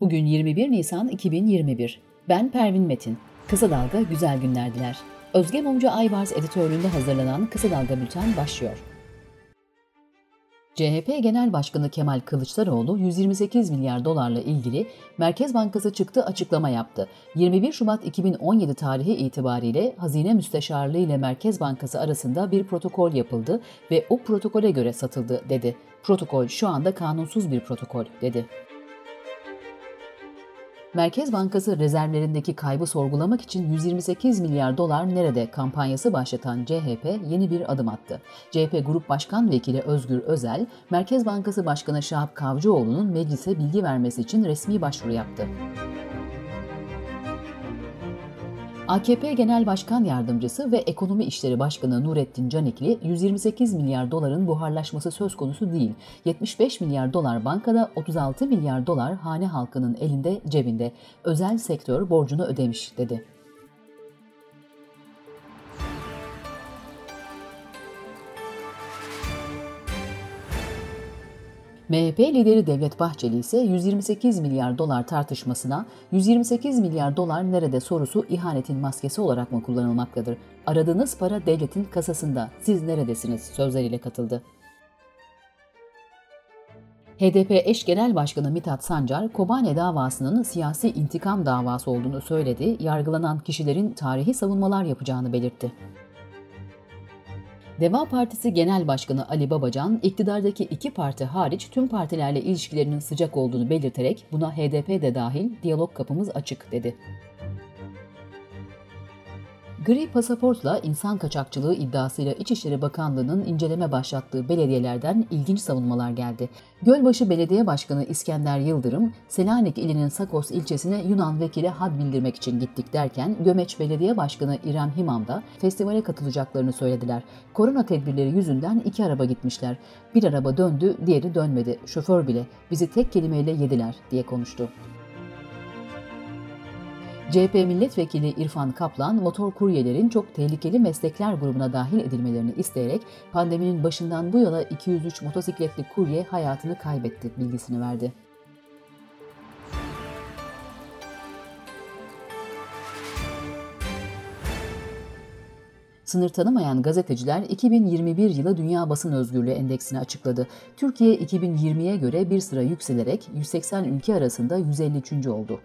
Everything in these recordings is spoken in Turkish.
Bugün 21 Nisan 2021. Ben Pervin Metin. Kısa Dalga güzel günler diler. Özge Mumcu Aybars editörlüğünde hazırlanan Kısa Dalga Bülten başlıyor. CHP Genel Başkanı Kemal Kılıçdaroğlu 128 milyar dolarla ilgili Merkez Bankası çıktı açıklama yaptı. 21 Şubat 2017 tarihi itibariyle Hazine Müsteşarlığı ile Merkez Bankası arasında bir protokol yapıldı ve o protokole göre satıldı dedi. Protokol şu anda kanunsuz bir protokol dedi. Merkez Bankası rezervlerindeki kaybı sorgulamak için 128 milyar dolar nerede kampanyası başlatan CHP yeni bir adım attı. CHP Grup Başkan Vekili Özgür Özel, Merkez Bankası Başkanı Şahap Kavcıoğlu'nun meclise bilgi vermesi için resmi başvuru yaptı. AKP Genel Başkan Yardımcısı ve Ekonomi İşleri Başkanı Nurettin Canikli 128 milyar doların buharlaşması söz konusu değil. 75 milyar dolar bankada, 36 milyar dolar hane halkının elinde cebinde. Özel sektör borcunu ödemiş dedi. MHP lideri Devlet Bahçeli ise 128 milyar dolar tartışmasına 128 milyar dolar nerede sorusu ihanetin maskesi olarak mı kullanılmaktadır? Aradığınız para devletin kasasında, siz neredesiniz sözleriyle katıldı. HDP eş genel başkanı Mithat Sancar, Kobane davasının siyasi intikam davası olduğunu söyledi, yargılanan kişilerin tarihi savunmalar yapacağını belirtti. Deva Partisi Genel Başkanı Ali Babacan, iktidardaki iki parti hariç tüm partilerle ilişkilerinin sıcak olduğunu belirterek buna HDP de dahil diyalog kapımız açık dedi. Gri pasaportla insan kaçakçılığı iddiasıyla İçişleri Bakanlığı'nın inceleme başlattığı belediyelerden ilginç savunmalar geldi. Gölbaşı Belediye Başkanı İskender Yıldırım, Selanik ilinin Sakos ilçesine Yunan vekile had bildirmek için gittik derken Gömeç Belediye Başkanı İrem Himam da festivale katılacaklarını söylediler. Korona tedbirleri yüzünden iki araba gitmişler. Bir araba döndü, diğeri dönmedi. Şoför bile bizi tek kelimeyle yediler diye konuştu. CHP milletvekili İrfan Kaplan, motor kuryelerin çok tehlikeli meslekler grubuna dahil edilmelerini isteyerek pandeminin başından bu yana 203 motosikletli kurye hayatını kaybetti bilgisini verdi. Sınır tanımayan gazeteciler 2021 yılı Dünya Basın Özgürlüğü Endeksini açıkladı. Türkiye 2020'ye göre bir sıra yükselerek 180 ülke arasında 153. oldu.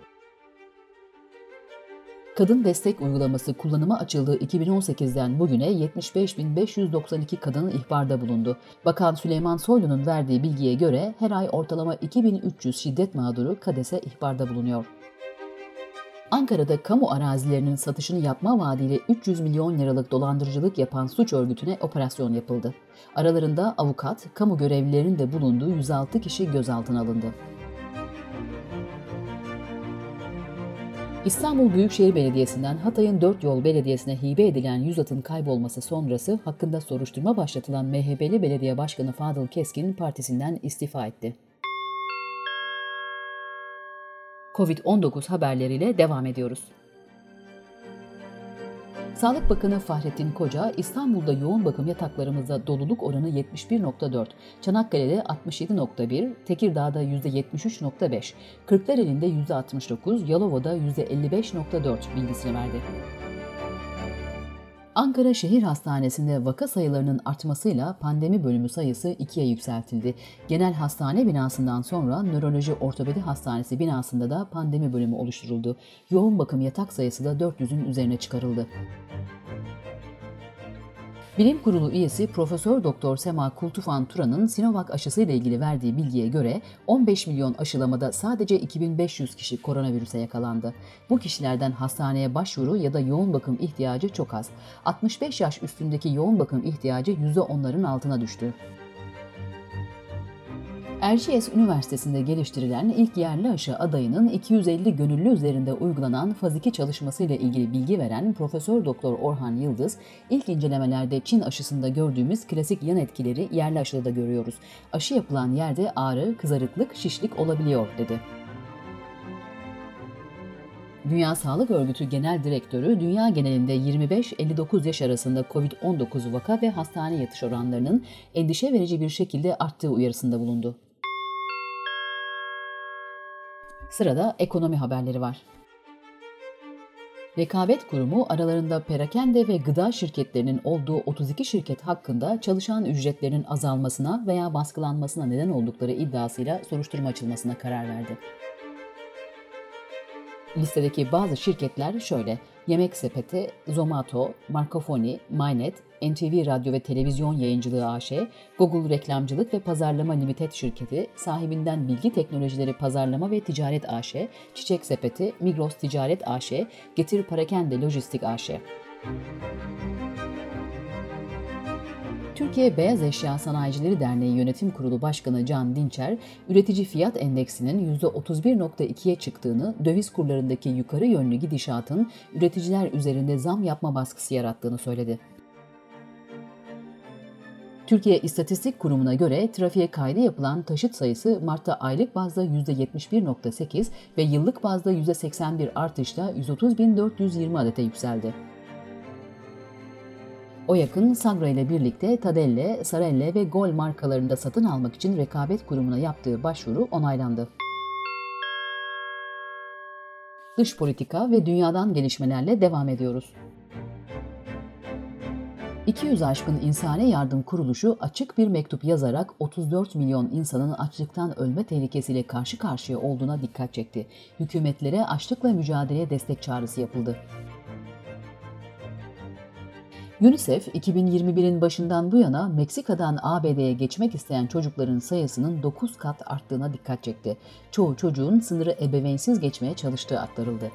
Kadın destek uygulaması kullanıma açıldığı 2018'den bugüne 75.592 kadın ihbarda bulundu. Bakan Süleyman Soylu'nun verdiği bilgiye göre her ay ortalama 2300 şiddet mağduru KADES'e ihbarda bulunuyor. Ankara'da kamu arazilerinin satışını yapma vaadiyle 300 milyon liralık dolandırıcılık yapan suç örgütüne operasyon yapıldı. Aralarında avukat, kamu görevlilerinin de bulunduğu 106 kişi gözaltına alındı. İstanbul Büyükşehir Belediyesi'nden Hatay'ın Dört Yol Belediyesi'ne hibe edilen 100 atın kaybolması sonrası hakkında soruşturma başlatılan MHP'li belediye başkanı Fadıl Keskin partisinden istifa etti. Covid-19 haberleriyle devam ediyoruz. Sağlık Bakanı Fahrettin Koca, İstanbul'da yoğun bakım yataklarımızda doluluk oranı 71.4, Çanakkale'de 67.1, Tekirdağ'da %73.5, Kırklareli'nde %69, Yalova'da %55.4 bilgisini verdi. Ankara Şehir Hastanesi'nde vaka sayılarının artmasıyla pandemi bölümü sayısı ikiye yükseltildi. Genel hastane binasından sonra Nöroloji Ortopedi Hastanesi binasında da pandemi bölümü oluşturuldu. Yoğun bakım yatak sayısı da 400'ün üzerine çıkarıldı. Bilim Kurulu üyesi Profesör Doktor Sema Kultufan Turan'ın Sinovac aşısı ile ilgili verdiği bilgiye göre 15 milyon aşılamada sadece 2500 kişi koronavirüse yakalandı. Bu kişilerden hastaneye başvuru ya da yoğun bakım ihtiyacı çok az. 65 yaş üstündeki yoğun bakım ihtiyacı %10'ların altına düştü. Erciyes Üniversitesi'nde geliştirilen ilk yerli aşı adayının 250 gönüllü üzerinde uygulanan faz 2 çalışması ile ilgili bilgi veren Profesör Doktor Orhan Yıldız, ilk incelemelerde Çin aşısında gördüğümüz klasik yan etkileri yerli aşıda da görüyoruz. Aşı yapılan yerde ağrı, kızarıklık, şişlik olabiliyor dedi. Dünya Sağlık Örgütü Genel Direktörü dünya genelinde 25-59 yaş arasında COVID-19 vaka ve hastane yatış oranlarının endişe verici bir şekilde arttığı uyarısında bulundu. Sırada ekonomi haberleri var. Rekabet Kurumu aralarında perakende ve gıda şirketlerinin olduğu 32 şirket hakkında çalışan ücretlerinin azalmasına veya baskılanmasına neden oldukları iddiasıyla soruşturma açılmasına karar verdi. Listedeki bazı şirketler şöyle. Yemek Sepeti, Zomato, Marcofoni, Mynet, NTV Radyo ve Televizyon Yayıncılığı AŞ, Google Reklamcılık ve Pazarlama Limited Şirketi, sahibinden Bilgi Teknolojileri Pazarlama ve Ticaret AŞ, Çiçek Sepeti, Migros Ticaret AŞ, Getir Parakende Lojistik AŞ. Türkiye Beyaz Eşya Sanayicileri Derneği Yönetim Kurulu Başkanı Can Dinçer, üretici fiyat endeksinin %31.2'ye çıktığını, döviz kurlarındaki yukarı yönlü gidişatın üreticiler üzerinde zam yapma baskısı yarattığını söyledi. Türkiye İstatistik Kurumu'na göre trafiğe kaydı yapılan taşıt sayısı Mart'ta aylık bazda %71.8 ve yıllık bazda %81 artışla 130.420 adete yükseldi. O yakın Sagra ile birlikte Tadelle, Sarelle ve Gol markalarında satın almak için rekabet kurumuna yaptığı başvuru onaylandı. Dış politika ve dünyadan gelişmelerle devam ediyoruz. 200 aşkın insani yardım kuruluşu açık bir mektup yazarak 34 milyon insanın açlıktan ölme tehlikesiyle karşı karşıya olduğuna dikkat çekti. Hükümetlere açlıkla mücadeleye destek çağrısı yapıldı. UNICEF 2021'in başından bu yana Meksika'dan ABD'ye geçmek isteyen çocukların sayısının 9 kat arttığına dikkat çekti. Çoğu çocuğun sınırı ebeveynsiz geçmeye çalıştığı aktarıldı.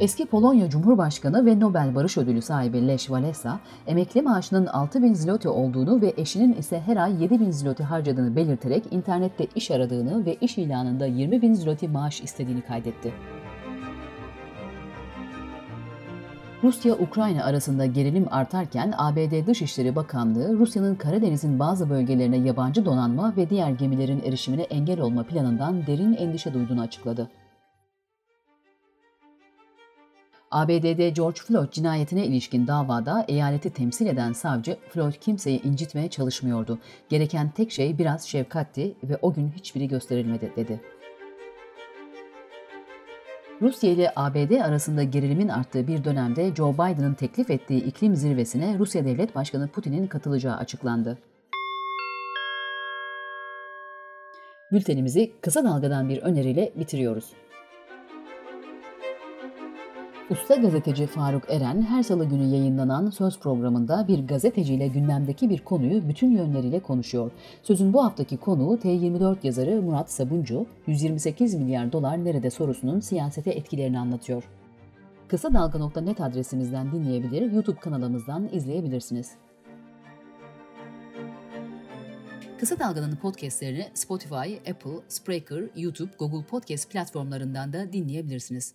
Eski Polonya Cumhurbaşkanı ve Nobel Barış Ödülü sahibi Lech Walesa, emekli maaşının 6 bin zloty olduğunu ve eşinin ise her ay 7 bin zloty harcadığını belirterek internette iş aradığını ve iş ilanında 20 bin zloty maaş istediğini kaydetti. Rusya-Ukrayna arasında gerilim artarken ABD Dışişleri Bakanlığı Rusya'nın Karadeniz'in bazı bölgelerine yabancı donanma ve diğer gemilerin erişimine engel olma planından derin endişe duyduğunu açıkladı. ABD'de George Floyd cinayetine ilişkin davada eyaleti temsil eden savcı Floyd kimseyi incitmeye çalışmıyordu. Gereken tek şey biraz şefkatti ve o gün hiçbiri gösterilmedi dedi. Rusya ile ABD arasında gerilimin arttığı bir dönemde Joe Biden'ın teklif ettiği iklim zirvesine Rusya Devlet Başkanı Putin'in katılacağı açıklandı. Bültenimizi kısa dalgadan bir öneriyle bitiriyoruz. Usta gazeteci Faruk Eren her salı günü yayınlanan Söz programında bir gazeteciyle gündemdeki bir konuyu bütün yönleriyle konuşuyor. Sözün bu haftaki konuğu T24 yazarı Murat Sabuncu, 128 milyar dolar nerede sorusunun siyasete etkilerini anlatıyor. Kısa Dalga.net adresimizden dinleyebilir, YouTube kanalımızdan izleyebilirsiniz. Kısa Dalga'nın podcastlerini Spotify, Apple, Spreaker, YouTube, Google Podcast platformlarından da dinleyebilirsiniz.